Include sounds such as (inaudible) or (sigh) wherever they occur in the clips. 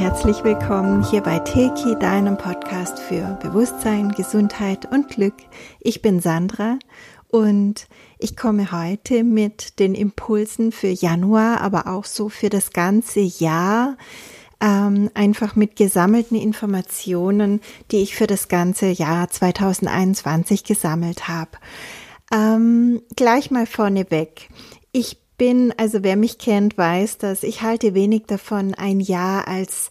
herzlich willkommen hier bei Teki, deinem Podcast für Bewusstsein, Gesundheit und Glück. Ich bin Sandra und ich komme heute mit den Impulsen für Januar, aber auch so für das ganze Jahr, ähm, einfach mit gesammelten Informationen, die ich für das ganze Jahr 2021 gesammelt habe. Ähm, gleich mal vorneweg. Ich bin, also wer mich kennt, weiß, dass ich halte wenig davon, ein Jahr als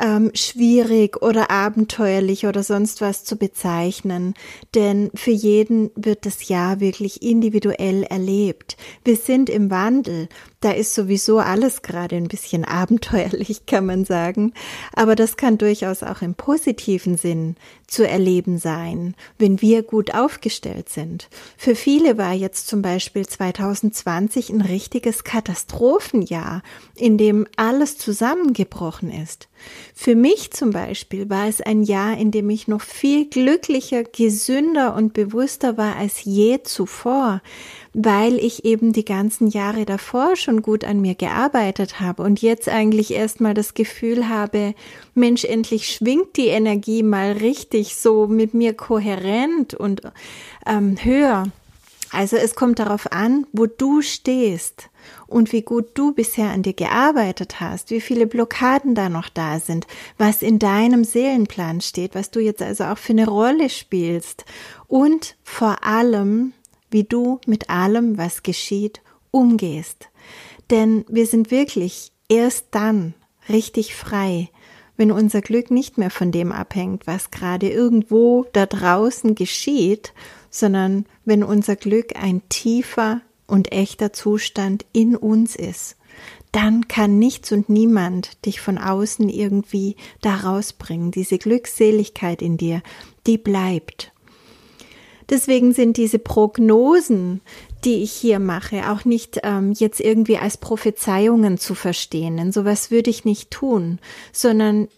ähm, schwierig oder abenteuerlich oder sonst was zu bezeichnen, denn für jeden wird das Jahr wirklich individuell erlebt. Wir sind im Wandel da ist sowieso alles gerade ein bisschen abenteuerlich, kann man sagen. Aber das kann durchaus auch im positiven Sinn zu erleben sein, wenn wir gut aufgestellt sind. Für viele war jetzt zum Beispiel 2020 ein richtiges Katastrophenjahr, in dem alles zusammengebrochen ist. Für mich zum Beispiel war es ein Jahr, in dem ich noch viel glücklicher, gesünder und bewusster war als je zuvor, weil ich eben die ganzen Jahre davor schon gut an mir gearbeitet habe und jetzt eigentlich erstmal das Gefühl habe, Mensch, endlich schwingt die Energie mal richtig so mit mir kohärent und ähm, höher. Also es kommt darauf an, wo du stehst und wie gut du bisher an dir gearbeitet hast, wie viele Blockaden da noch da sind, was in deinem Seelenplan steht, was du jetzt also auch für eine Rolle spielst und vor allem, wie du mit allem, was geschieht, umgehst. Denn wir sind wirklich erst dann richtig frei, wenn unser Glück nicht mehr von dem abhängt, was gerade irgendwo da draußen geschieht, sondern wenn unser Glück ein tiefer und echter Zustand in uns ist, dann kann nichts und niemand dich von außen irgendwie da rausbringen. Diese Glückseligkeit in dir, die bleibt. Deswegen sind diese Prognosen, die ich hier mache, auch nicht ähm, jetzt irgendwie als Prophezeiungen zu verstehen. Denn sowas würde ich nicht tun, sondern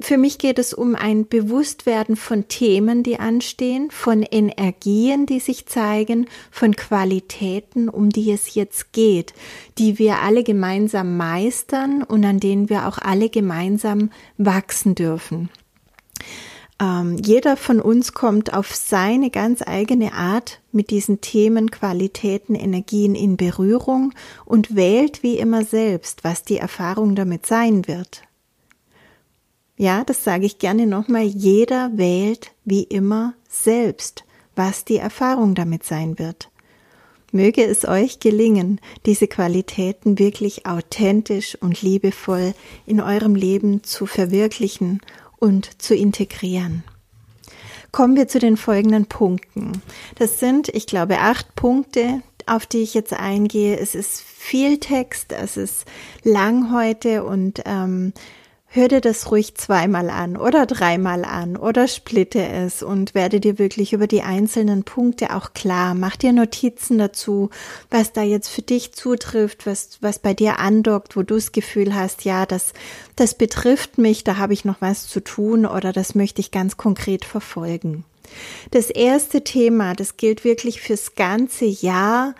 für mich geht es um ein Bewusstwerden von Themen, die anstehen, von Energien, die sich zeigen, von Qualitäten, um die es jetzt geht, die wir alle gemeinsam meistern und an denen wir auch alle gemeinsam wachsen dürfen. Ähm, jeder von uns kommt auf seine ganz eigene Art mit diesen Themen, Qualitäten, Energien in Berührung und wählt wie immer selbst, was die Erfahrung damit sein wird. Ja, das sage ich gerne nochmal, jeder wählt wie immer selbst, was die Erfahrung damit sein wird. Möge es euch gelingen, diese Qualitäten wirklich authentisch und liebevoll in eurem Leben zu verwirklichen und zu integrieren. Kommen wir zu den folgenden Punkten. Das sind, ich glaube, acht Punkte, auf die ich jetzt eingehe. Es ist viel Text, es ist lang heute und ähm, hör dir das ruhig zweimal an oder dreimal an oder splitte es und werde dir wirklich über die einzelnen Punkte auch klar. Mach dir Notizen dazu, was da jetzt für dich zutrifft, was, was bei dir andockt, wo du das Gefühl hast, ja, das, das betrifft mich, da habe ich noch was zu tun oder das möchte ich ganz konkret verfolgen. Das erste Thema, das gilt wirklich fürs ganze Jahr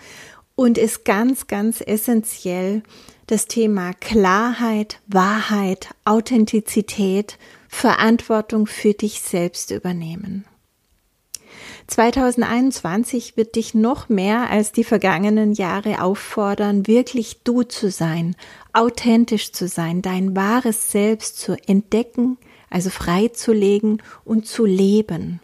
und ist ganz, ganz essentiell das Thema Klarheit, Wahrheit, Authentizität, Verantwortung für dich selbst übernehmen. 2021 wird dich noch mehr als die vergangenen Jahre auffordern, wirklich du zu sein, authentisch zu sein, dein wahres Selbst zu entdecken, also freizulegen und zu leben.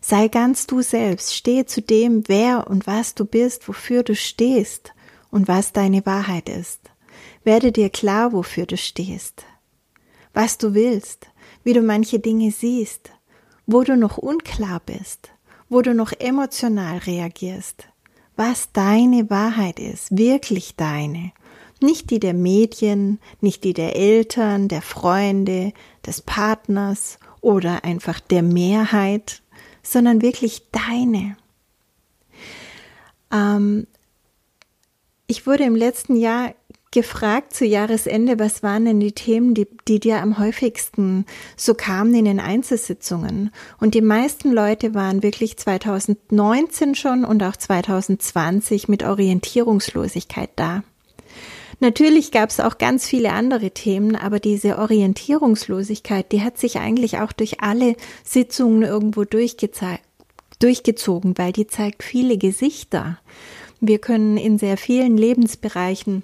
Sei ganz du selbst, stehe zu dem, wer und was du bist, wofür du stehst und was deine Wahrheit ist. Werde dir klar, wofür du stehst, was du willst, wie du manche Dinge siehst, wo du noch unklar bist, wo du noch emotional reagierst, was deine Wahrheit ist, wirklich deine, nicht die der Medien, nicht die der Eltern, der Freunde, des Partners oder einfach der Mehrheit, sondern wirklich deine. Ähm, ich wurde im letzten Jahr gefragt zu Jahresende, was waren denn die Themen, die, die dir am häufigsten so kamen in den Einzelsitzungen. Und die meisten Leute waren wirklich 2019 schon und auch 2020 mit Orientierungslosigkeit da. Natürlich gab es auch ganz viele andere Themen, aber diese Orientierungslosigkeit, die hat sich eigentlich auch durch alle Sitzungen irgendwo durchgezogen, weil die zeigt viele Gesichter. Wir können in sehr vielen Lebensbereichen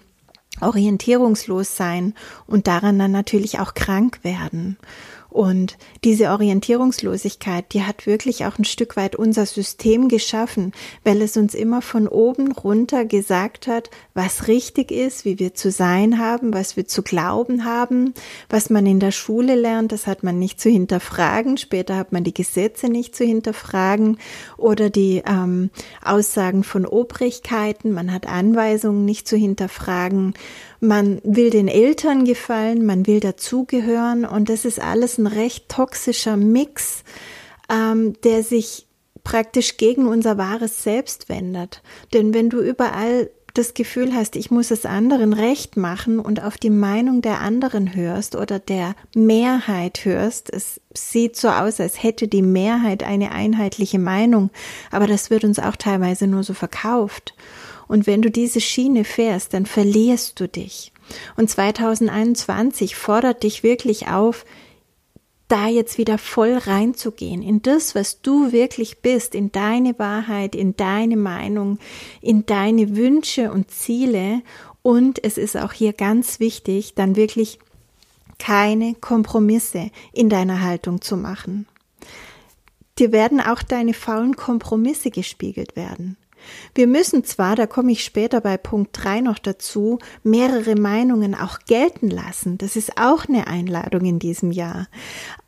orientierungslos sein und daran dann natürlich auch krank werden. Und diese Orientierungslosigkeit, die hat wirklich auch ein Stück weit unser System geschaffen, weil es uns immer von oben runter gesagt hat, was richtig ist, wie wir zu sein haben, was wir zu glauben haben, was man in der Schule lernt, das hat man nicht zu hinterfragen. Später hat man die Gesetze nicht zu hinterfragen oder die ähm, Aussagen von Obrigkeiten. Man hat Anweisungen nicht zu hinterfragen. Man will den Eltern gefallen, man will dazugehören und das ist alles ein recht toxischer Mix, ähm, der sich praktisch gegen unser wahres Selbst wendet. Denn wenn du überall das Gefühl hast, ich muss es anderen recht machen und auf die Meinung der anderen hörst oder der Mehrheit hörst, es sieht so aus, als hätte die Mehrheit eine einheitliche Meinung, aber das wird uns auch teilweise nur so verkauft. Und wenn du diese Schiene fährst, dann verlierst du dich. Und 2021 fordert dich wirklich auf, da jetzt wieder voll reinzugehen, in das, was du wirklich bist, in deine Wahrheit, in deine Meinung, in deine Wünsche und Ziele. Und es ist auch hier ganz wichtig, dann wirklich keine Kompromisse in deiner Haltung zu machen. Dir werden auch deine faulen Kompromisse gespiegelt werden. Wir müssen zwar, da komme ich später bei Punkt 3 noch dazu, mehrere Meinungen auch gelten lassen. Das ist auch eine Einladung in diesem Jahr.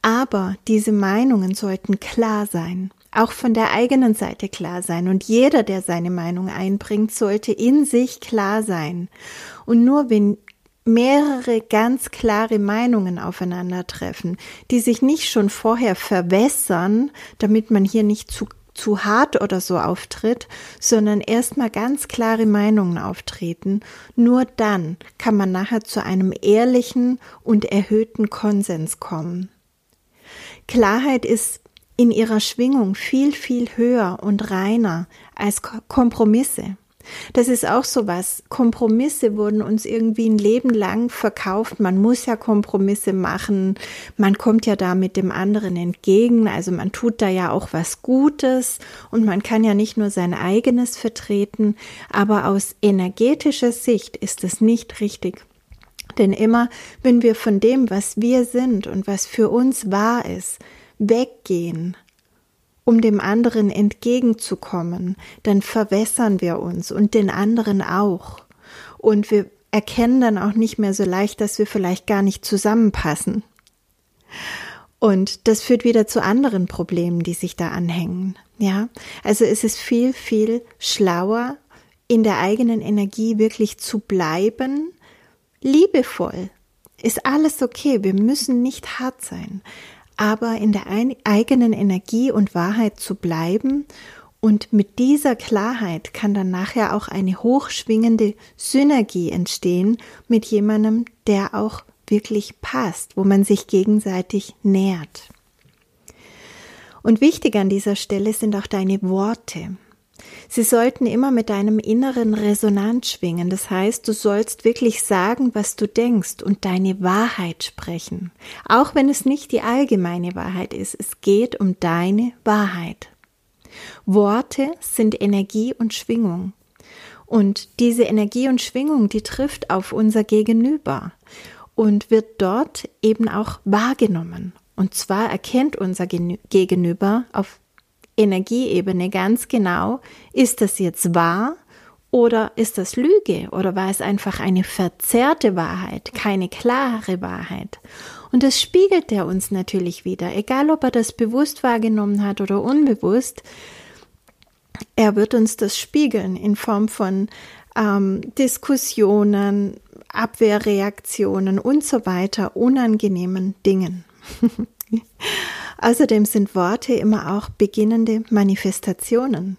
Aber diese Meinungen sollten klar sein auch von der eigenen Seite klar sein. Und jeder, der seine Meinung einbringt, sollte in sich klar sein. Und nur wenn mehrere ganz klare Meinungen aufeinandertreffen, die sich nicht schon vorher verwässern, damit man hier nicht zu zu hart oder so auftritt, sondern erstmal ganz klare Meinungen auftreten. Nur dann kann man nachher zu einem ehrlichen und erhöhten Konsens kommen. Klarheit ist in ihrer Schwingung viel, viel höher und reiner als Kompromisse. Das ist auch so was. Kompromisse wurden uns irgendwie ein Leben lang verkauft. Man muss ja Kompromisse machen. Man kommt ja da mit dem anderen entgegen. Also man tut da ja auch was Gutes und man kann ja nicht nur sein eigenes vertreten. Aber aus energetischer Sicht ist es nicht richtig. Denn immer, wenn wir von dem, was wir sind und was für uns wahr ist, weggehen, um dem anderen entgegenzukommen, dann verwässern wir uns und den anderen auch. Und wir erkennen dann auch nicht mehr so leicht, dass wir vielleicht gar nicht zusammenpassen. Und das führt wieder zu anderen Problemen, die sich da anhängen. Ja, also es ist viel, viel schlauer, in der eigenen Energie wirklich zu bleiben, liebevoll. Ist alles okay. Wir müssen nicht hart sein aber in der eigenen Energie und Wahrheit zu bleiben. Und mit dieser Klarheit kann dann nachher auch eine hochschwingende Synergie entstehen mit jemandem, der auch wirklich passt, wo man sich gegenseitig nährt. Und wichtig an dieser Stelle sind auch deine Worte. Sie sollten immer mit deinem inneren Resonanz schwingen. Das heißt, du sollst wirklich sagen, was du denkst und deine Wahrheit sprechen. Auch wenn es nicht die allgemeine Wahrheit ist. Es geht um deine Wahrheit. Worte sind Energie und Schwingung. Und diese Energie und Schwingung, die trifft auf unser Gegenüber und wird dort eben auch wahrgenommen. Und zwar erkennt unser Gegenüber auf Energieebene ganz genau, ist das jetzt wahr oder ist das Lüge oder war es einfach eine verzerrte Wahrheit, keine klare Wahrheit? Und das spiegelt er uns natürlich wieder, egal ob er das bewusst wahrgenommen hat oder unbewusst. Er wird uns das spiegeln in Form von ähm, Diskussionen, Abwehrreaktionen und so weiter, unangenehmen Dingen. (laughs) Außerdem sind Worte immer auch beginnende Manifestationen.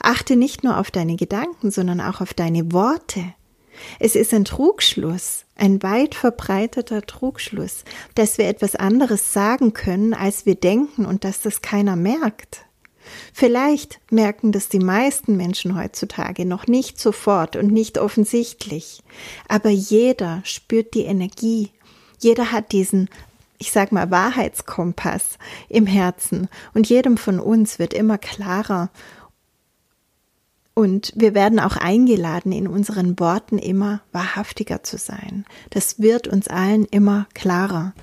Achte nicht nur auf deine Gedanken, sondern auch auf deine Worte. Es ist ein Trugschluss, ein weit verbreiteter Trugschluss, dass wir etwas anderes sagen können, als wir denken und dass das keiner merkt. Vielleicht merken das die meisten Menschen heutzutage noch nicht sofort und nicht offensichtlich, aber jeder spürt die Energie. Jeder hat diesen, ich sag mal, Wahrheitskompass im Herzen und jedem von uns wird immer klarer. Und wir werden auch eingeladen, in unseren Worten immer wahrhaftiger zu sein. Das wird uns allen immer klarer.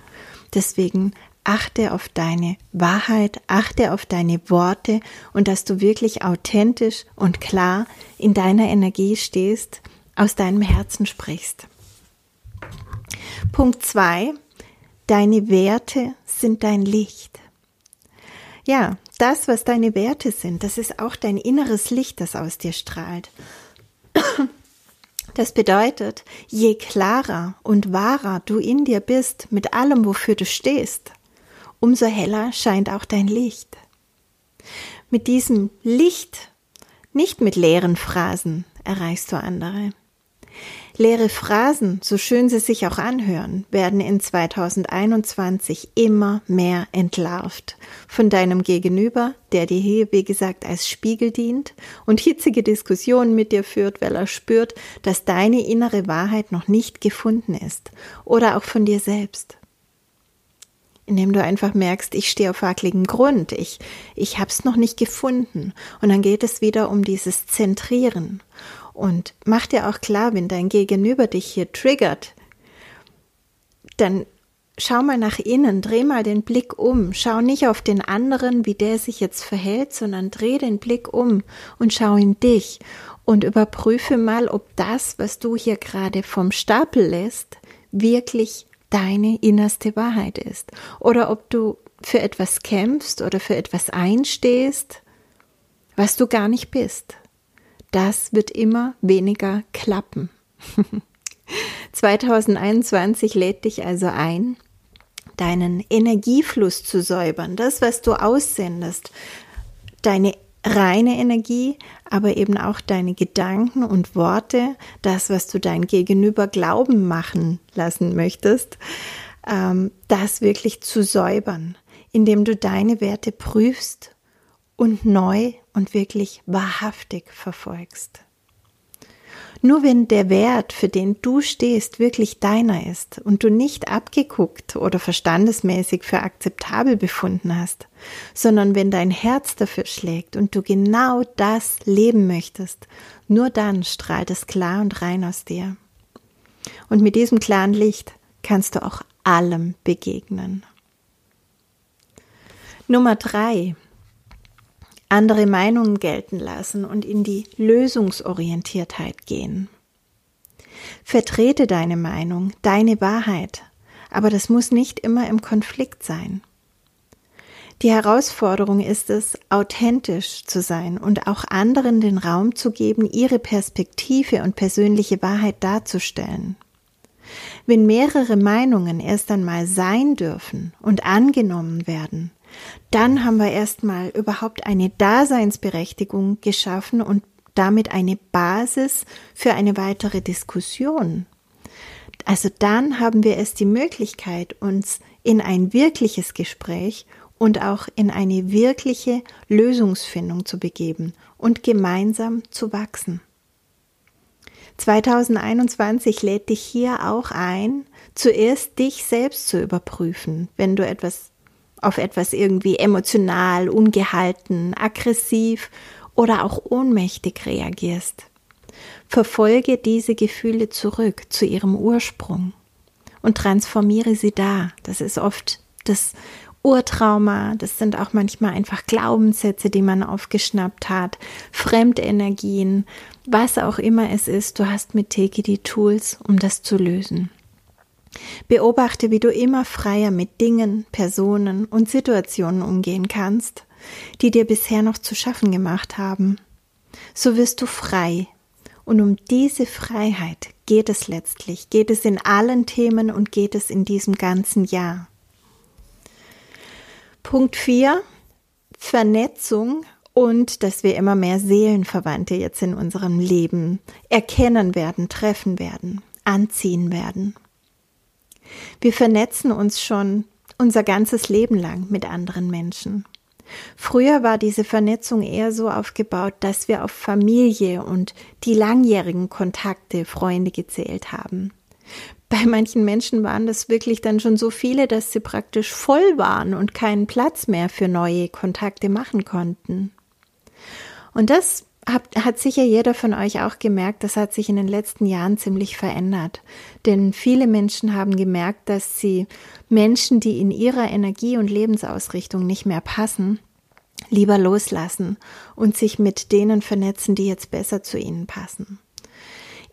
Deswegen achte auf deine Wahrheit, achte auf deine Worte und dass du wirklich authentisch und klar in deiner Energie stehst, aus deinem Herzen sprichst. Punkt zwei: Deine Werte sind dein Licht. Ja, das, was deine Werte sind, das ist auch dein inneres Licht, das aus dir strahlt. Das bedeutet, je klarer und wahrer du in dir bist mit allem, wofür du stehst, umso heller scheint auch dein Licht. Mit diesem Licht, nicht mit leeren Phrasen, erreichst du andere. Leere Phrasen, so schön sie sich auch anhören, werden in 2021 immer mehr entlarvt von deinem Gegenüber, der dir hier, wie gesagt, als Spiegel dient und hitzige Diskussionen mit dir führt, weil er spürt, dass deine innere Wahrheit noch nicht gefunden ist oder auch von dir selbst indem du einfach merkst, ich stehe auf wackligem Grund, ich, ich habe es noch nicht gefunden. Und dann geht es wieder um dieses Zentrieren. Und mach dir auch klar, wenn dein Gegenüber dich hier triggert, dann schau mal nach innen, dreh mal den Blick um, schau nicht auf den anderen, wie der sich jetzt verhält, sondern dreh den Blick um und schau in dich und überprüfe mal, ob das, was du hier gerade vom Stapel lässt, wirklich deine innerste Wahrheit ist. Oder ob du für etwas kämpfst oder für etwas einstehst, was du gar nicht bist. Das wird immer weniger klappen. (laughs) 2021 lädt dich also ein, deinen Energiefluss zu säubern, das, was du aussendest, deine reine Energie, aber eben auch deine Gedanken und Worte, das, was du dein Gegenüber glauben machen lassen möchtest, ähm, das wirklich zu säubern, indem du deine Werte prüfst und neu und wirklich wahrhaftig verfolgst. Nur wenn der Wert, für den du stehst, wirklich deiner ist und du nicht abgeguckt oder verstandesmäßig für akzeptabel befunden hast, sondern wenn dein Herz dafür schlägt und du genau das leben möchtest, nur dann strahlt es klar und rein aus dir. Und mit diesem klaren Licht kannst du auch allem begegnen. Nummer drei andere Meinungen gelten lassen und in die Lösungsorientiertheit gehen. Vertrete deine Meinung, deine Wahrheit, aber das muss nicht immer im Konflikt sein. Die Herausforderung ist es, authentisch zu sein und auch anderen den Raum zu geben, ihre Perspektive und persönliche Wahrheit darzustellen. Wenn mehrere Meinungen erst einmal sein dürfen und angenommen werden, dann haben wir erstmal überhaupt eine Daseinsberechtigung geschaffen und damit eine Basis für eine weitere Diskussion. Also dann haben wir es die Möglichkeit, uns in ein wirkliches Gespräch und auch in eine wirkliche Lösungsfindung zu begeben und gemeinsam zu wachsen. 2021 lädt dich hier auch ein, zuerst dich selbst zu überprüfen, wenn du etwas auf etwas irgendwie emotional, ungehalten, aggressiv oder auch ohnmächtig reagierst. Verfolge diese Gefühle zurück zu ihrem Ursprung und transformiere sie da. Das ist oft das Urtrauma, das sind auch manchmal einfach Glaubenssätze, die man aufgeschnappt hat, Fremdenergien, was auch immer es ist, du hast mit Teki die Tools, um das zu lösen. Beobachte, wie du immer freier mit Dingen, Personen und Situationen umgehen kannst, die dir bisher noch zu schaffen gemacht haben. So wirst du frei. Und um diese Freiheit geht es letztlich, geht es in allen Themen und geht es in diesem ganzen Jahr. Punkt 4. Vernetzung und dass wir immer mehr Seelenverwandte jetzt in unserem Leben erkennen werden, treffen werden, anziehen werden. Wir vernetzen uns schon unser ganzes Leben lang mit anderen Menschen. Früher war diese Vernetzung eher so aufgebaut, dass wir auf Familie und die langjährigen Kontakte, Freunde gezählt haben. Bei manchen Menschen waren das wirklich dann schon so viele, dass sie praktisch voll waren und keinen Platz mehr für neue Kontakte machen konnten. Und das hat, hat sicher jeder von euch auch gemerkt, das hat sich in den letzten Jahren ziemlich verändert. Denn viele Menschen haben gemerkt, dass sie Menschen, die in ihrer Energie und Lebensausrichtung nicht mehr passen, lieber loslassen und sich mit denen vernetzen, die jetzt besser zu ihnen passen.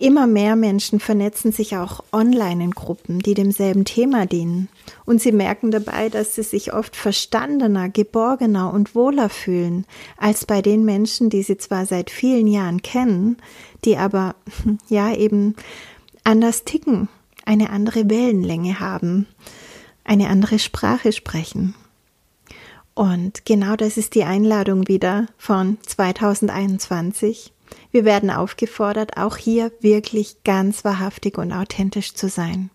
Immer mehr Menschen vernetzen sich auch online in Gruppen, die demselben Thema dienen. Und sie merken dabei, dass sie sich oft verstandener, geborgener und wohler fühlen, als bei den Menschen, die sie zwar seit vielen Jahren kennen, die aber, (laughs) ja, eben anders ticken, eine andere Wellenlänge haben, eine andere Sprache sprechen. Und genau das ist die Einladung wieder von 2021 wir werden aufgefordert, auch hier wirklich ganz wahrhaftig und authentisch zu sein.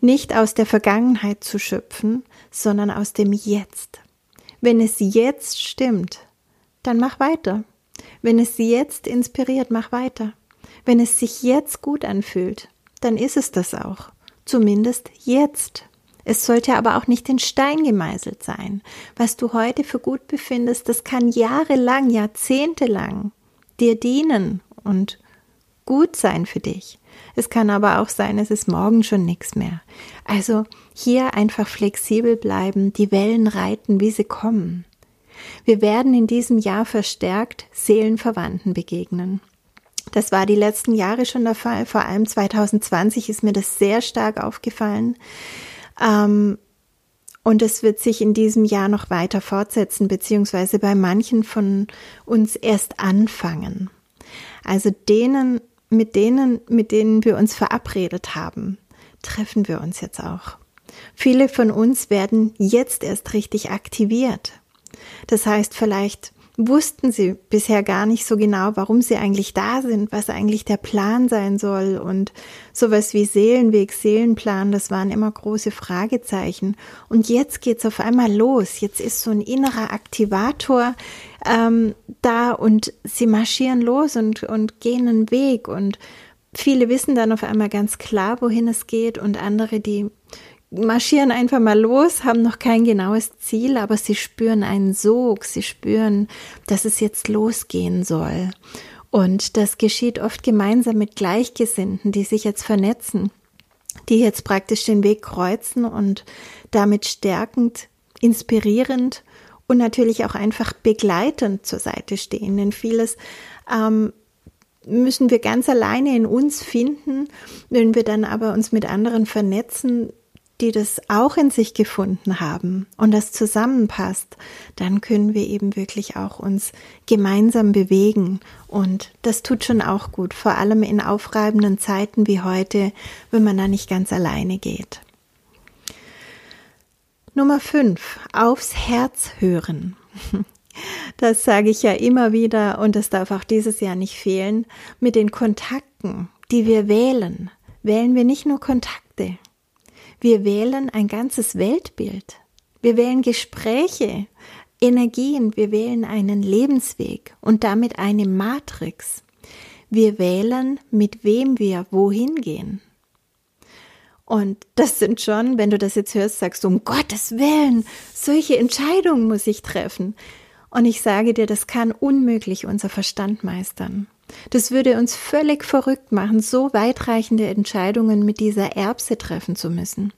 Nicht aus der Vergangenheit zu schöpfen, sondern aus dem Jetzt. Wenn es jetzt stimmt, dann mach weiter. Wenn es jetzt inspiriert, mach weiter. Wenn es sich jetzt gut anfühlt, dann ist es das auch. Zumindest jetzt. Es sollte aber auch nicht in Stein gemeißelt sein. Was du heute für gut befindest, das kann jahrelang, jahrzehntelang dir dienen und gut sein für dich. Es kann aber auch sein, es ist morgen schon nichts mehr. Also hier einfach flexibel bleiben, die Wellen reiten, wie sie kommen. Wir werden in diesem Jahr verstärkt Seelenverwandten begegnen. Das war die letzten Jahre schon der Fall. Vor allem 2020 ist mir das sehr stark aufgefallen. Ähm, und es wird sich in diesem Jahr noch weiter fortsetzen, beziehungsweise bei manchen von uns erst anfangen. Also denen, mit denen, mit denen wir uns verabredet haben, treffen wir uns jetzt auch. Viele von uns werden jetzt erst richtig aktiviert. Das heißt, vielleicht wussten sie bisher gar nicht so genau, warum sie eigentlich da sind, was eigentlich der Plan sein soll und sowas wie Seelenweg, Seelenplan, das waren immer große Fragezeichen. Und jetzt geht's auf einmal los. Jetzt ist so ein innerer Aktivator ähm, da und sie marschieren los und, und gehen einen Weg und viele wissen dann auf einmal ganz klar, wohin es geht und andere, die marschieren einfach mal los, haben noch kein genaues Ziel, aber sie spüren einen Sog, sie spüren, dass es jetzt losgehen soll. Und das geschieht oft gemeinsam mit Gleichgesinnten, die sich jetzt vernetzen, die jetzt praktisch den Weg kreuzen und damit stärkend, inspirierend und natürlich auch einfach begleitend zur Seite stehen. Denn vieles ähm, müssen wir ganz alleine in uns finden. Wenn wir dann aber uns mit anderen vernetzen, die das auch in sich gefunden haben und das zusammenpasst, dann können wir eben wirklich auch uns gemeinsam bewegen. Und das tut schon auch gut, vor allem in aufreibenden Zeiten wie heute, wenn man da nicht ganz alleine geht. Nummer 5. Aufs Herz hören. (laughs) Das sage ich ja immer wieder und das darf auch dieses Jahr nicht fehlen. Mit den Kontakten, die wir wählen, wählen wir nicht nur Kontakte, wir wählen ein ganzes Weltbild. Wir wählen Gespräche, Energien, wir wählen einen Lebensweg und damit eine Matrix. Wir wählen, mit wem wir wohin gehen. Und das sind schon, wenn du das jetzt hörst, sagst du, um Gottes Willen, solche Entscheidungen muss ich treffen. Und ich sage dir, das kann unmöglich unser Verstand meistern. Das würde uns völlig verrückt machen, so weitreichende Entscheidungen mit dieser Erbse treffen zu müssen.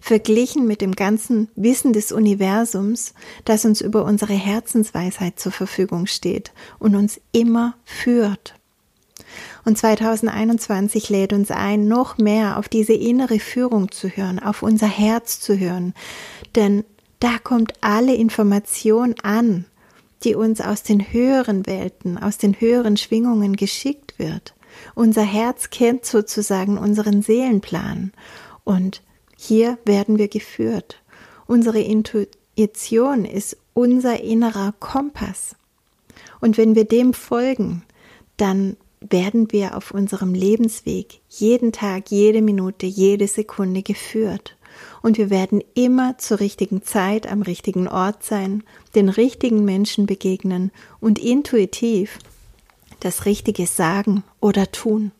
Verglichen mit dem ganzen Wissen des Universums, das uns über unsere Herzensweisheit zur Verfügung steht und uns immer führt. Und 2021 lädt uns ein, noch mehr auf diese innere Führung zu hören, auf unser Herz zu hören, denn da kommt alle Information an, die uns aus den höheren Welten, aus den höheren Schwingungen geschickt wird. Unser Herz kennt sozusagen unseren Seelenplan und hier werden wir geführt. Unsere Intuition ist unser innerer Kompass. Und wenn wir dem folgen, dann werden wir auf unserem Lebensweg jeden Tag, jede Minute, jede Sekunde geführt. Und wir werden immer zur richtigen Zeit am richtigen Ort sein, den richtigen Menschen begegnen und intuitiv das Richtige sagen oder tun.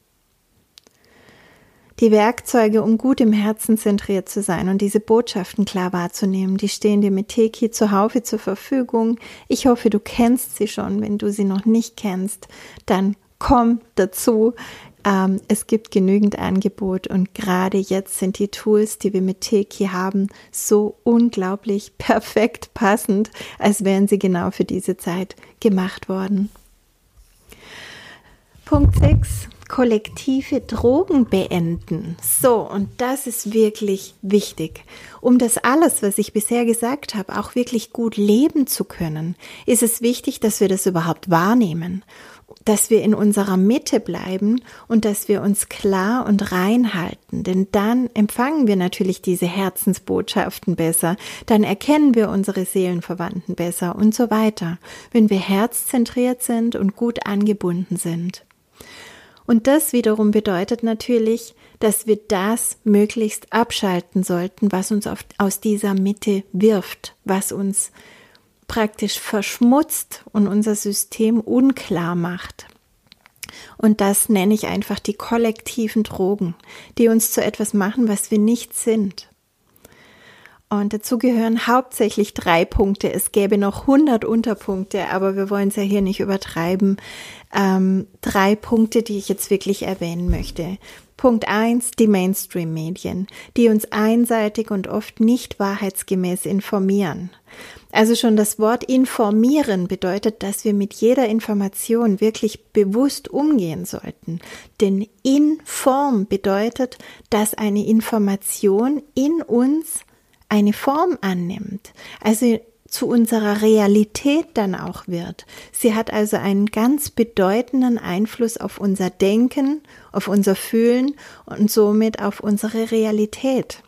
Die Werkzeuge, um gut im Herzen zentriert zu sein und diese Botschaften klar wahrzunehmen, die stehen dir mit Teki zuhaufe zur Verfügung. Ich hoffe, du kennst sie schon. Wenn du sie noch nicht kennst, dann komm dazu. Ähm, es gibt genügend Angebot und gerade jetzt sind die Tools, die wir mit Teki haben, so unglaublich (laughs) perfekt passend, als wären sie genau für diese Zeit gemacht worden. Punkt 6. Kollektive Drogen beenden. So, und das ist wirklich wichtig. Um das alles, was ich bisher gesagt habe, auch wirklich gut leben zu können, ist es wichtig, dass wir das überhaupt wahrnehmen dass wir in unserer Mitte bleiben und dass wir uns klar und rein halten. Denn dann empfangen wir natürlich diese Herzensbotschaften besser, dann erkennen wir unsere Seelenverwandten besser und so weiter, wenn wir herzzentriert sind und gut angebunden sind. Und das wiederum bedeutet natürlich, dass wir das möglichst abschalten sollten, was uns aus dieser Mitte wirft, was uns praktisch verschmutzt und unser System unklar macht. Und das nenne ich einfach die kollektiven Drogen, die uns zu etwas machen, was wir nicht sind. Und dazu gehören hauptsächlich drei Punkte. Es gäbe noch 100 Unterpunkte, aber wir wollen es ja hier nicht übertreiben. Ähm, drei Punkte, die ich jetzt wirklich erwähnen möchte. Punkt eins: die Mainstream-Medien, die uns einseitig und oft nicht wahrheitsgemäß informieren. Also schon das Wort informieren bedeutet, dass wir mit jeder Information wirklich bewusst umgehen sollten. Denn Inform bedeutet, dass eine Information in uns eine Form annimmt. Also zu unserer Realität dann auch wird. Sie hat also einen ganz bedeutenden Einfluss auf unser Denken, auf unser Fühlen und somit auf unsere Realität.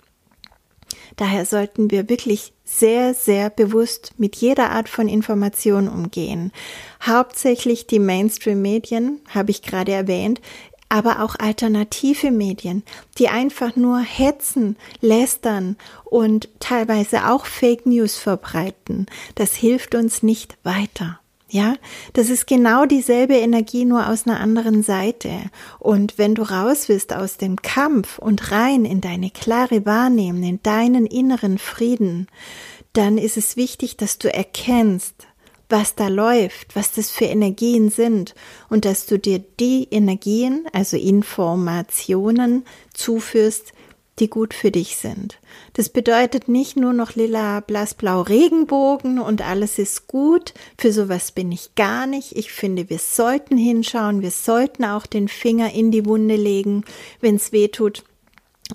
Daher sollten wir wirklich sehr, sehr bewusst mit jeder Art von Information umgehen. Hauptsächlich die Mainstream-Medien, habe ich gerade erwähnt, aber auch alternative Medien, die einfach nur hetzen, lästern und teilweise auch Fake News verbreiten. Das hilft uns nicht weiter. Ja, das ist genau dieselbe Energie, nur aus einer anderen Seite. Und wenn du raus willst aus dem Kampf und rein in deine klare Wahrnehmung, in deinen inneren Frieden, dann ist es wichtig, dass du erkennst, was da läuft, was das für Energien sind und dass du dir die Energien, also Informationen zuführst, die gut für dich sind. Das bedeutet nicht nur noch lila, blass, blau, Regenbogen und alles ist gut. Für sowas bin ich gar nicht. Ich finde, wir sollten hinschauen. Wir sollten auch den Finger in die Wunde legen, wenn es weh tut,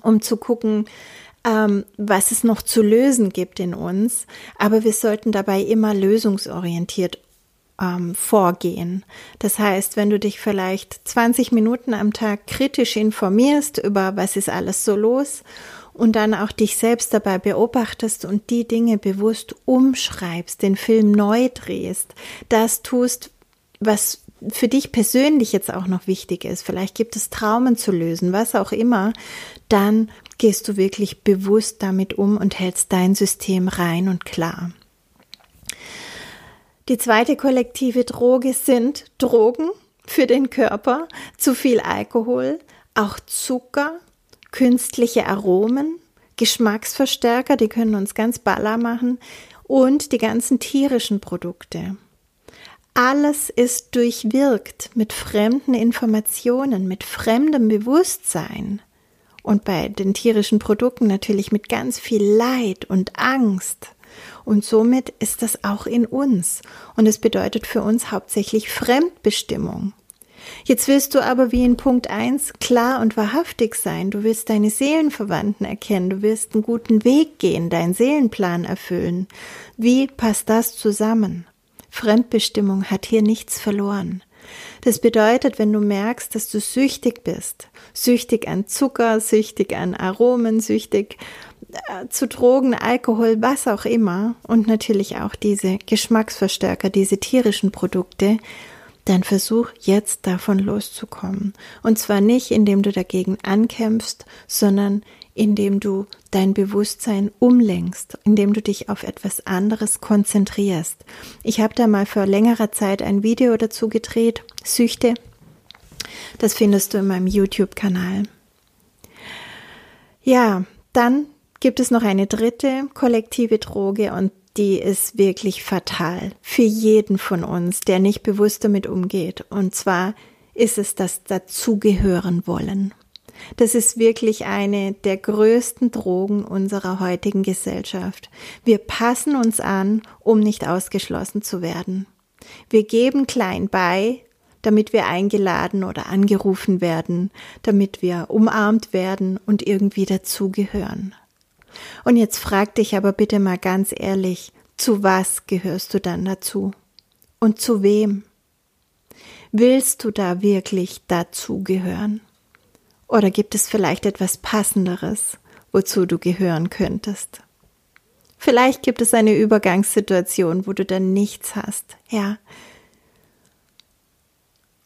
um zu gucken, ähm, was es noch zu lösen gibt in uns. Aber wir sollten dabei immer lösungsorientiert ähm, vorgehen. Das heißt, wenn du dich vielleicht 20 Minuten am Tag kritisch informierst über was ist alles so los und dann auch dich selbst dabei beobachtest und die Dinge bewusst umschreibst, den Film neu drehst, das tust, was für dich persönlich jetzt auch noch wichtig ist, vielleicht gibt es Traumen zu lösen, was auch immer, dann gehst du wirklich bewusst damit um und hältst dein System rein und klar. Die zweite kollektive Droge sind Drogen für den Körper, zu viel Alkohol, auch Zucker, künstliche Aromen, Geschmacksverstärker, die können uns ganz baller machen und die ganzen tierischen Produkte. Alles ist durchwirkt mit fremden Informationen, mit fremdem Bewusstsein und bei den tierischen Produkten natürlich mit ganz viel Leid und Angst. Und somit ist das auch in uns. Und es bedeutet für uns hauptsächlich Fremdbestimmung. Jetzt willst du aber wie in Punkt 1 klar und wahrhaftig sein. Du willst deine Seelenverwandten erkennen. Du willst einen guten Weg gehen, deinen Seelenplan erfüllen. Wie passt das zusammen? Fremdbestimmung hat hier nichts verloren. Das bedeutet, wenn du merkst, dass du süchtig bist, süchtig an Zucker, süchtig an Aromen, süchtig äh, zu Drogen, Alkohol, was auch immer und natürlich auch diese Geschmacksverstärker, diese tierischen Produkte, dann versuch jetzt davon loszukommen. Und zwar nicht, indem du dagegen ankämpfst, sondern indem du dein Bewusstsein umlenkst, indem du dich auf etwas anderes konzentrierst. Ich habe da mal vor längerer Zeit ein Video dazu gedreht, Süchte. Das findest du in meinem YouTube-Kanal. Ja, dann gibt es noch eine dritte kollektive Droge und die ist wirklich fatal für jeden von uns, der nicht bewusst damit umgeht. Und zwar ist es das Dazugehören wollen. Das ist wirklich eine der größten Drogen unserer heutigen Gesellschaft. Wir passen uns an, um nicht ausgeschlossen zu werden. Wir geben klein bei, damit wir eingeladen oder angerufen werden, damit wir umarmt werden und irgendwie dazugehören. Und jetzt frag dich aber bitte mal ganz ehrlich, zu was gehörst du dann dazu? Und zu wem? Willst du da wirklich dazugehören? Oder gibt es vielleicht etwas Passenderes, wozu du gehören könntest? Vielleicht gibt es eine Übergangssituation, wo du dann nichts hast, ja.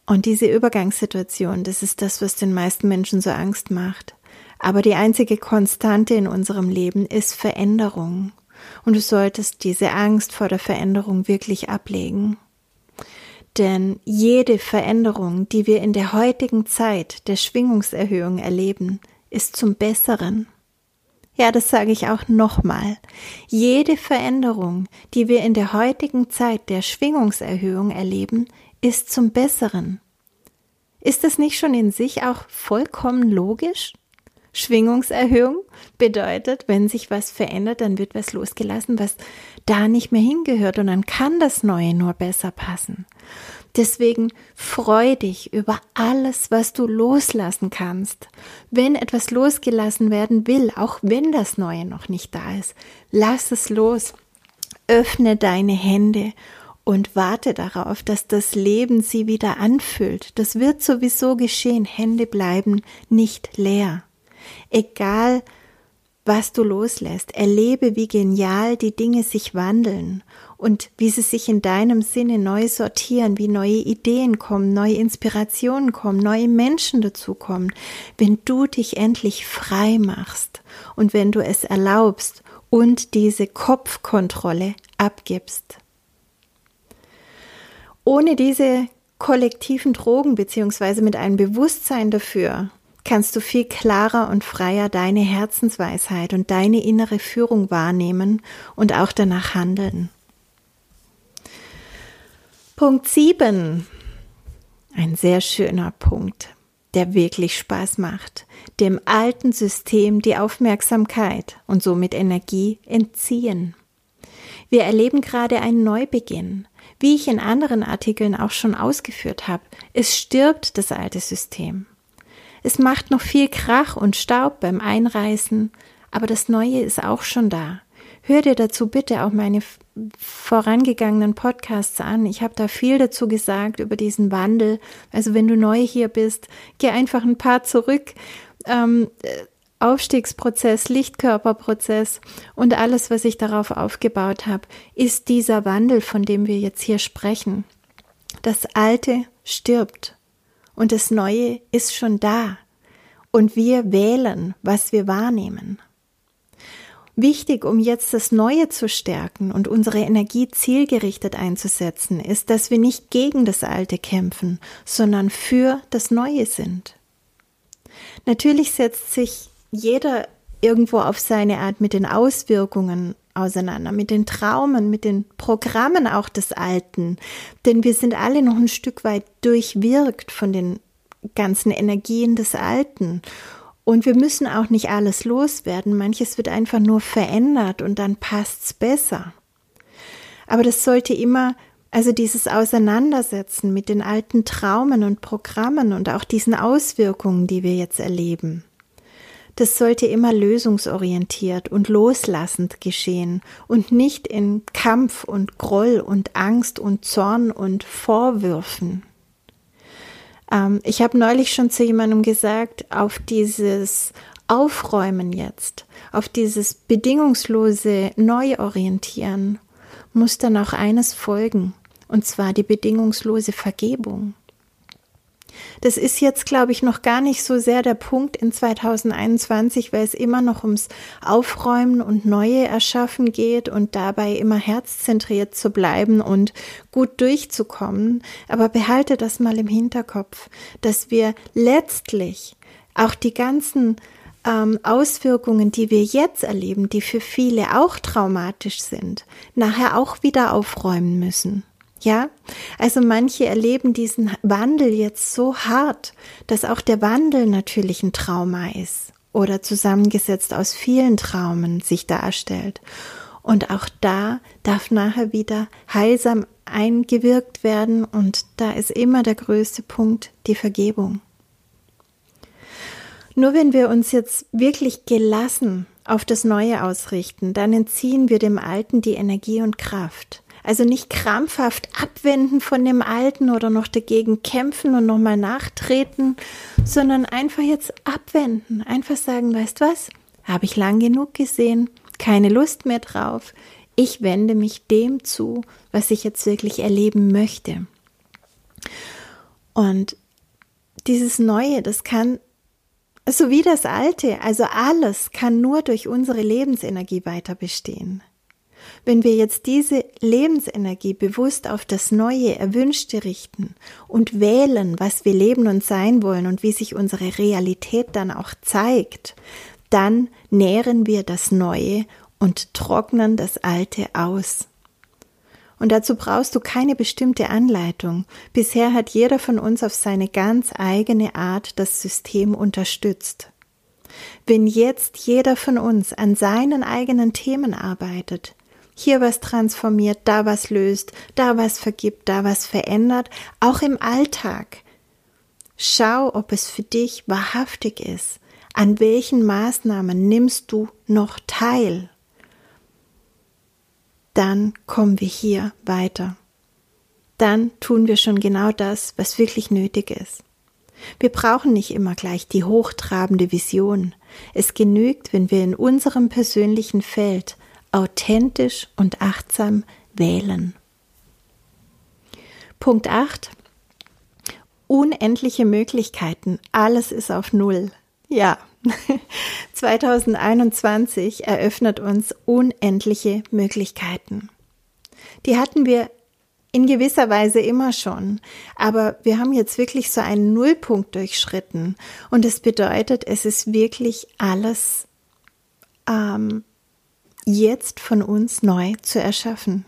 Und diese Übergangssituation, das ist das, was den meisten Menschen so Angst macht. Aber die einzige Konstante in unserem Leben ist Veränderung. Und du solltest diese Angst vor der Veränderung wirklich ablegen. Denn jede Veränderung, die wir in der heutigen Zeit der Schwingungserhöhung erleben, ist zum Besseren. Ja, das sage ich auch nochmal. Jede Veränderung, die wir in der heutigen Zeit der Schwingungserhöhung erleben, ist zum Besseren. Ist das nicht schon in sich auch vollkommen logisch? Schwingungserhöhung bedeutet, wenn sich was verändert, dann wird was losgelassen, was da nicht mehr hingehört und dann kann das Neue nur besser passen. Deswegen freu dich über alles, was du loslassen kannst. Wenn etwas losgelassen werden will, auch wenn das Neue noch nicht da ist, lass es los. Öffne deine Hände und warte darauf, dass das Leben sie wieder anfüllt. Das wird sowieso geschehen. Hände bleiben nicht leer. Egal, was du loslässt, erlebe, wie genial die Dinge sich wandeln und wie sie sich in deinem Sinne neu sortieren, wie neue Ideen kommen, neue Inspirationen kommen, neue Menschen dazukommen, wenn du dich endlich frei machst und wenn du es erlaubst und diese Kopfkontrolle abgibst. Ohne diese kollektiven Drogen beziehungsweise mit einem Bewusstsein dafür kannst du viel klarer und freier deine Herzensweisheit und deine innere Führung wahrnehmen und auch danach handeln. Punkt 7. Ein sehr schöner Punkt, der wirklich Spaß macht. Dem alten System die Aufmerksamkeit und somit Energie entziehen. Wir erleben gerade einen Neubeginn. Wie ich in anderen Artikeln auch schon ausgeführt habe, es stirbt das alte System. Es macht noch viel Krach und Staub beim Einreißen, aber das Neue ist auch schon da. Hör dir dazu bitte auch meine vorangegangenen Podcasts an. Ich habe da viel dazu gesagt über diesen Wandel. Also wenn du neu hier bist, geh einfach ein paar zurück. Ähm, Aufstiegsprozess, Lichtkörperprozess und alles, was ich darauf aufgebaut habe, ist dieser Wandel, von dem wir jetzt hier sprechen. Das Alte stirbt und das Neue ist schon da und wir wählen, was wir wahrnehmen. Wichtig, um jetzt das Neue zu stärken und unsere Energie zielgerichtet einzusetzen, ist, dass wir nicht gegen das Alte kämpfen, sondern für das Neue sind. Natürlich setzt sich jeder irgendwo auf seine Art mit den Auswirkungen auseinander, mit den Traumen, mit den Programmen auch des Alten. Denn wir sind alle noch ein Stück weit durchwirkt von den ganzen Energien des Alten. Und wir müssen auch nicht alles loswerden. Manches wird einfach nur verändert und dann passt's besser. Aber das sollte immer, also dieses Auseinandersetzen mit den alten Traumen und Programmen und auch diesen Auswirkungen, die wir jetzt erleben das sollte immer lösungsorientiert und loslassend geschehen und nicht in Kampf und Groll und Angst und Zorn und Vorwürfen. Ähm, ich habe neulich schon zu jemandem gesagt, auf dieses Aufräumen jetzt, auf dieses bedingungslose Neuorientieren muss dann auch eines folgen, und zwar die bedingungslose Vergebung. Das ist jetzt, glaube ich, noch gar nicht so sehr der Punkt in 2021, weil es immer noch ums Aufräumen und Neue erschaffen geht und dabei immer herzzentriert zu bleiben und gut durchzukommen. Aber behalte das mal im Hinterkopf, dass wir letztlich auch die ganzen ähm, Auswirkungen, die wir jetzt erleben, die für viele auch traumatisch sind, nachher auch wieder aufräumen müssen. Ja, also manche erleben diesen Wandel jetzt so hart, dass auch der Wandel natürlich ein Trauma ist oder zusammengesetzt aus vielen Traumen sich darstellt. Und auch da darf nachher wieder heilsam eingewirkt werden und da ist immer der größte Punkt die Vergebung. Nur wenn wir uns jetzt wirklich gelassen auf das Neue ausrichten, dann entziehen wir dem Alten die Energie und Kraft. Also nicht krampfhaft abwenden von dem Alten oder noch dagegen kämpfen und nochmal nachtreten, sondern einfach jetzt abwenden. Einfach sagen, weißt was? Habe ich lang genug gesehen, keine Lust mehr drauf. Ich wende mich dem zu, was ich jetzt wirklich erleben möchte. Und dieses Neue, das kann so wie das Alte, also alles kann nur durch unsere Lebensenergie weiter bestehen. Wenn wir jetzt diese Lebensenergie bewusst auf das Neue, Erwünschte richten und wählen, was wir leben und sein wollen und wie sich unsere Realität dann auch zeigt, dann nähren wir das Neue und trocknen das Alte aus. Und dazu brauchst du keine bestimmte Anleitung. Bisher hat jeder von uns auf seine ganz eigene Art das System unterstützt. Wenn jetzt jeder von uns an seinen eigenen Themen arbeitet, hier was transformiert, da was löst, da was vergibt, da was verändert, auch im Alltag. Schau, ob es für dich wahrhaftig ist. An welchen Maßnahmen nimmst du noch teil? Dann kommen wir hier weiter. Dann tun wir schon genau das, was wirklich nötig ist. Wir brauchen nicht immer gleich die hochtrabende Vision. Es genügt, wenn wir in unserem persönlichen Feld authentisch und achtsam wählen. Punkt 8. Unendliche Möglichkeiten. Alles ist auf Null. Ja, (laughs) 2021 eröffnet uns unendliche Möglichkeiten. Die hatten wir in gewisser Weise immer schon, aber wir haben jetzt wirklich so einen Nullpunkt durchschritten und es bedeutet, es ist wirklich alles ähm, jetzt von uns neu zu erschaffen.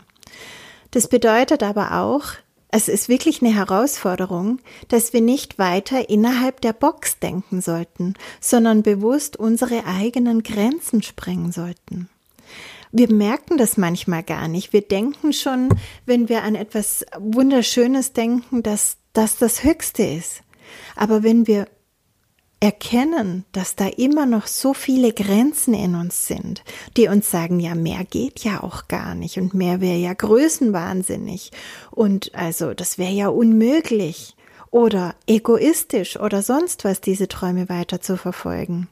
Das bedeutet aber auch, es ist wirklich eine Herausforderung, dass wir nicht weiter innerhalb der Box denken sollten, sondern bewusst unsere eigenen Grenzen sprengen sollten. Wir merken das manchmal gar nicht. Wir denken schon, wenn wir an etwas Wunderschönes denken, dass das das Höchste ist. Aber wenn wir erkennen, dass da immer noch so viele Grenzen in uns sind, die uns sagen, ja, mehr geht ja auch gar nicht und mehr wäre ja größenwahnsinnig und also das wäre ja unmöglich oder egoistisch oder sonst was, diese Träume weiter zu verfolgen.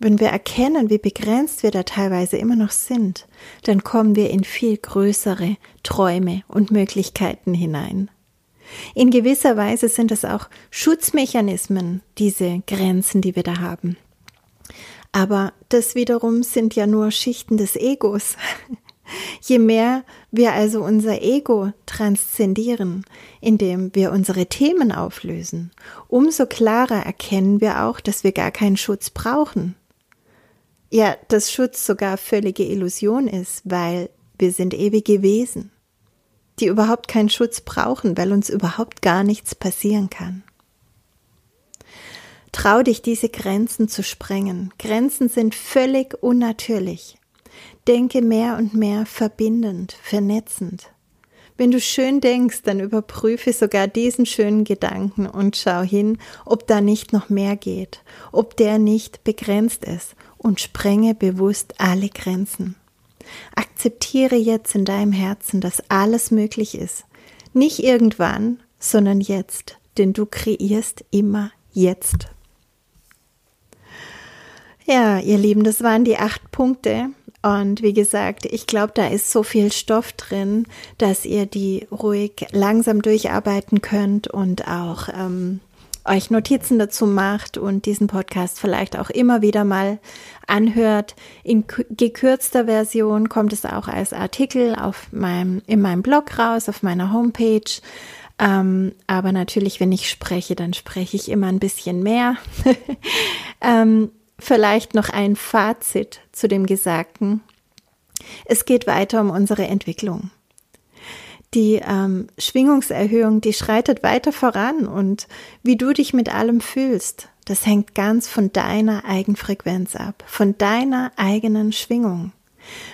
Wenn wir erkennen, wie begrenzt wir da teilweise immer noch sind, dann kommen wir in viel größere Träume und Möglichkeiten hinein. In gewisser Weise sind es auch Schutzmechanismen, diese Grenzen, die wir da haben. Aber das wiederum sind ja nur Schichten des Egos. (laughs) Je mehr wir also unser Ego transzendieren, indem wir unsere Themen auflösen, umso klarer erkennen wir auch, dass wir gar keinen Schutz brauchen. Ja, dass Schutz sogar völlige Illusion ist, weil wir sind ewige Wesen die überhaupt keinen Schutz brauchen, weil uns überhaupt gar nichts passieren kann. Trau dich, diese Grenzen zu sprengen. Grenzen sind völlig unnatürlich. Denke mehr und mehr verbindend, vernetzend. Wenn du schön denkst, dann überprüfe sogar diesen schönen Gedanken und schau hin, ob da nicht noch mehr geht, ob der nicht begrenzt ist und sprenge bewusst alle Grenzen. Akzeptiere jetzt in deinem Herzen, dass alles möglich ist. Nicht irgendwann, sondern jetzt, denn du kreierst immer jetzt. Ja, ihr Lieben, das waren die acht Punkte. Und wie gesagt, ich glaube, da ist so viel Stoff drin, dass ihr die ruhig langsam durcharbeiten könnt und auch ähm, euch Notizen dazu macht und diesen Podcast vielleicht auch immer wieder mal anhört. In gekürzter Version kommt es auch als Artikel auf meinem, in meinem Blog raus, auf meiner Homepage. Ähm, aber natürlich, wenn ich spreche, dann spreche ich immer ein bisschen mehr. (laughs) ähm, vielleicht noch ein Fazit zu dem Gesagten. Es geht weiter um unsere Entwicklung. Die ähm, Schwingungserhöhung, die schreitet weiter voran und wie du dich mit allem fühlst, das hängt ganz von deiner Eigenfrequenz ab, von deiner eigenen Schwingung.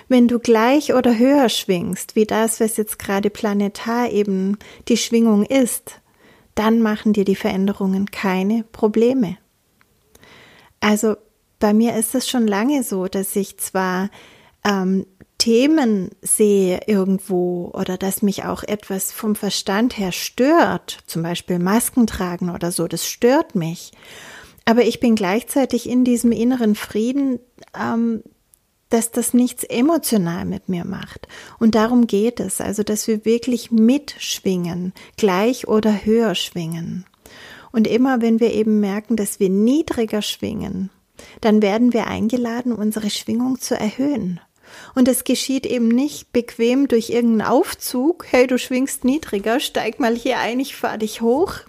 Wenn du gleich oder höher schwingst, wie das, was jetzt gerade planetar eben die Schwingung ist, dann machen dir die Veränderungen keine Probleme. Also bei mir ist es schon lange so, dass ich zwar ähm, Themen sehe irgendwo oder dass mich auch etwas vom Verstand her stört, zum Beispiel Masken tragen oder so, das stört mich. Aber ich bin gleichzeitig in diesem inneren Frieden, ähm, dass das nichts emotional mit mir macht. Und darum geht es, also dass wir wirklich mitschwingen, gleich oder höher schwingen. Und immer wenn wir eben merken, dass wir niedriger schwingen, dann werden wir eingeladen, unsere Schwingung zu erhöhen. Und es geschieht eben nicht bequem durch irgendeinen Aufzug, hey, du schwingst niedriger, steig mal hier ein, ich fahr dich hoch,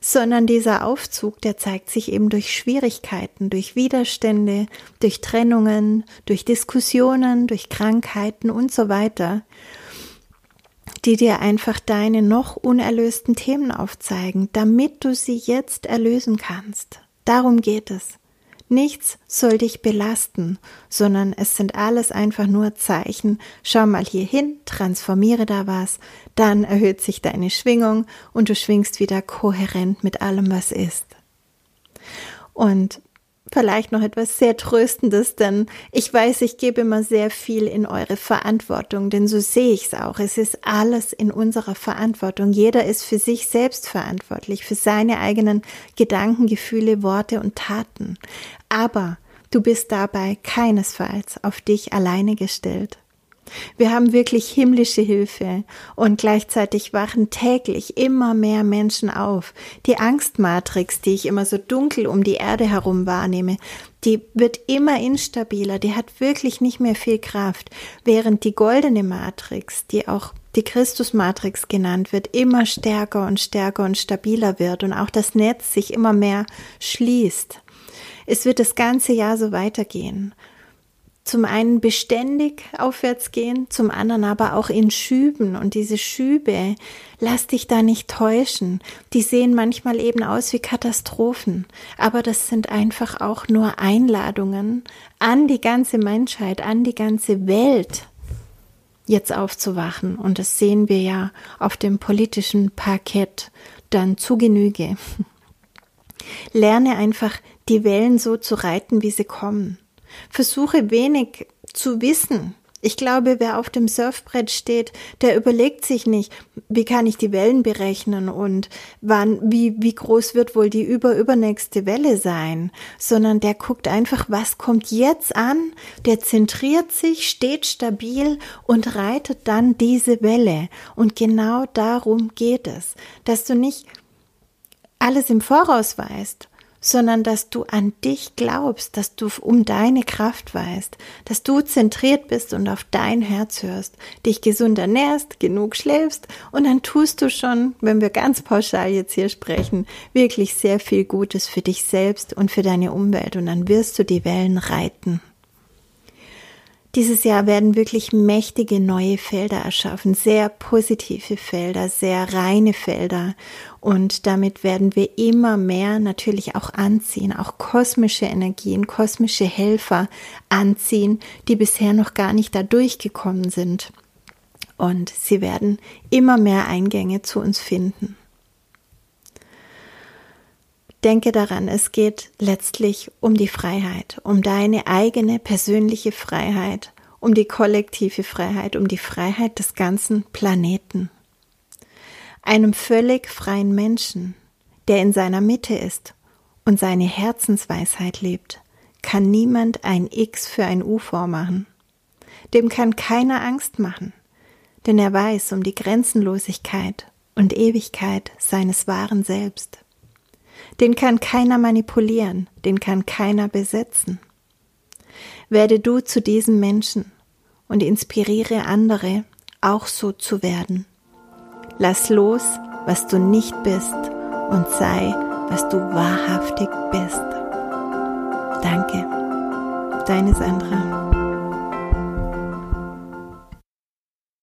sondern dieser Aufzug, der zeigt sich eben durch Schwierigkeiten, durch Widerstände, durch Trennungen, durch Diskussionen, durch Krankheiten und so weiter, die dir einfach deine noch unerlösten Themen aufzeigen, damit du sie jetzt erlösen kannst. Darum geht es. Nichts soll dich belasten, sondern es sind alles einfach nur Zeichen. Schau mal hier hin, transformiere da was, dann erhöht sich deine Schwingung und du schwingst wieder kohärent mit allem, was ist. Und vielleicht noch etwas sehr Tröstendes, denn ich weiß, ich gebe immer sehr viel in eure Verantwortung, denn so sehe ich es auch. Es ist alles in unserer Verantwortung. Jeder ist für sich selbst verantwortlich, für seine eigenen Gedanken, Gefühle, Worte und Taten. Aber du bist dabei keinesfalls auf dich alleine gestellt. Wir haben wirklich himmlische Hilfe und gleichzeitig wachen täglich immer mehr Menschen auf. Die Angstmatrix, die ich immer so dunkel um die Erde herum wahrnehme, die wird immer instabiler, die hat wirklich nicht mehr viel Kraft, während die goldene Matrix, die auch die Christusmatrix genannt wird, immer stärker und stärker und stabiler wird und auch das Netz sich immer mehr schließt. Es wird das ganze Jahr so weitergehen zum einen beständig aufwärts gehen, zum anderen aber auch in Schüben. Und diese Schübe, lass dich da nicht täuschen. Die sehen manchmal eben aus wie Katastrophen. Aber das sind einfach auch nur Einladungen an die ganze Menschheit, an die ganze Welt, jetzt aufzuwachen. Und das sehen wir ja auf dem politischen Parkett dann zu Genüge. (laughs) Lerne einfach die Wellen so zu reiten, wie sie kommen. Versuche wenig zu wissen. Ich glaube, wer auf dem Surfbrett steht, der überlegt sich nicht, wie kann ich die Wellen berechnen und wann, wie, wie groß wird wohl die überübernächste Welle sein, sondern der guckt einfach, was kommt jetzt an, der zentriert sich, steht stabil und reitet dann diese Welle. Und genau darum geht es, dass du nicht alles im Voraus weißt sondern dass du an dich glaubst, dass du um deine Kraft weißt, dass du zentriert bist und auf dein Herz hörst, dich gesund ernährst, genug schläfst und dann tust du schon, wenn wir ganz pauschal jetzt hier sprechen, wirklich sehr viel Gutes für dich selbst und für deine Umwelt und dann wirst du die Wellen reiten. Dieses Jahr werden wirklich mächtige neue Felder erschaffen, sehr positive Felder, sehr reine Felder. Und damit werden wir immer mehr natürlich auch anziehen, auch kosmische Energien, kosmische Helfer anziehen, die bisher noch gar nicht da durchgekommen sind. Und sie werden immer mehr Eingänge zu uns finden. Denke daran, es geht letztlich um die Freiheit, um deine eigene persönliche Freiheit, um die kollektive Freiheit, um die Freiheit des ganzen Planeten. Einem völlig freien Menschen, der in seiner Mitte ist und seine Herzensweisheit lebt, kann niemand ein X für ein U vormachen. Dem kann keiner Angst machen, denn er weiß um die Grenzenlosigkeit und Ewigkeit seines wahren Selbst. Den kann keiner manipulieren, den kann keiner besetzen. Werde du zu diesem Menschen und inspiriere andere, auch so zu werden. Lass los, was du nicht bist und sei, was du wahrhaftig bist. Danke, deine Sandra.